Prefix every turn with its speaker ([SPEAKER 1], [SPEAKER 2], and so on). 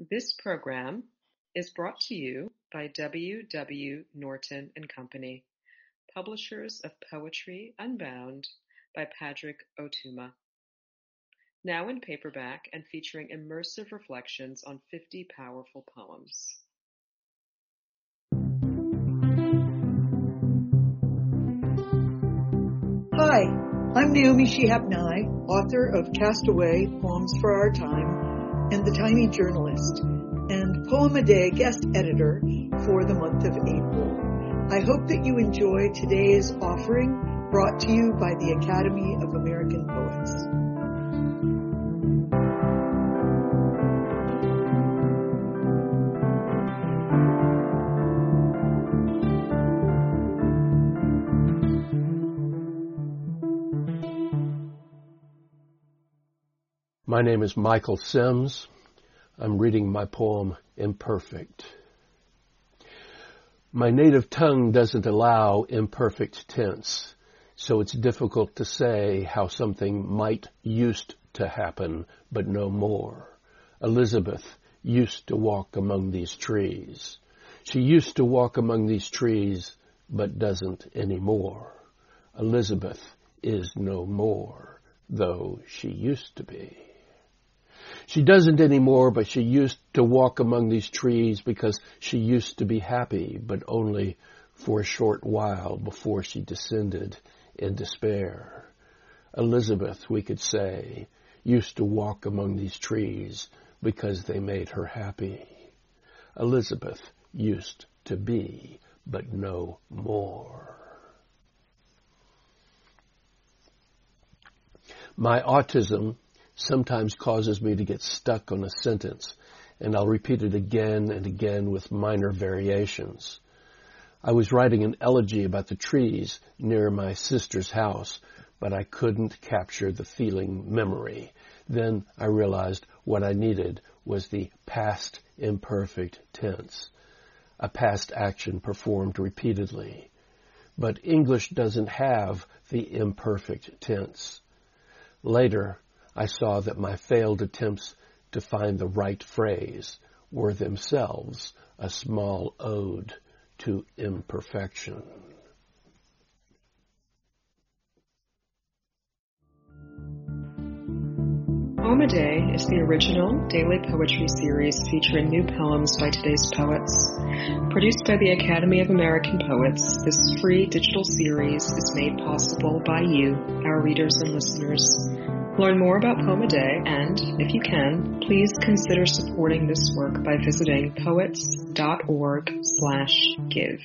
[SPEAKER 1] This program is brought to you by W. W. Norton and Company, publishers of Poetry Unbound by Padraig Ó Tuama. Now in paperback and featuring immersive reflections on fifty powerful poems.
[SPEAKER 2] Hi, I'm Naomi Shihab Nye, author of Castaway Poems for Our Time and The Tiny Journalist, and Poem a Day guest editor for the month of April. I hope that you enjoy today's offering brought to you by the Academy of American Poets.
[SPEAKER 3] My name is Michael Sims. I'm reading my poem Imperfect. My native tongue doesn't allow imperfect tense, so it's difficult to say how something might used to happen, but no more. Elizabeth used to walk among these trees. She used to walk among these trees, but doesn't anymore. Elizabeth is no more, though she used to be. She doesn't anymore, but she used to walk among these trees because she used to be happy, but only for a short while before she descended in despair. Elizabeth, we could say, used to walk among these trees because they made her happy. Elizabeth used to be, but no more. My autism sometimes causes me to get stuck on a sentence, and I'll repeat it again and again with minor variations. I was writing an elegy about the trees near my sister's house, but I couldn't capture the feeling memory. Then I realized what I needed was the past imperfect tense, a past action performed repeatedly. But English doesn't have the imperfect tense. Later, I saw that my failed attempts to find the right phrase were themselves a small ode to imperfection.
[SPEAKER 1] Poem a Day is the original daily poetry series featuring new poems by today's poets. Produced by the Academy of American Poets, this free digital series is made possible by you, our readers and listeners. Learn more about Poem a Day and, if you can, please consider supporting this work by visiting poets.org slash give.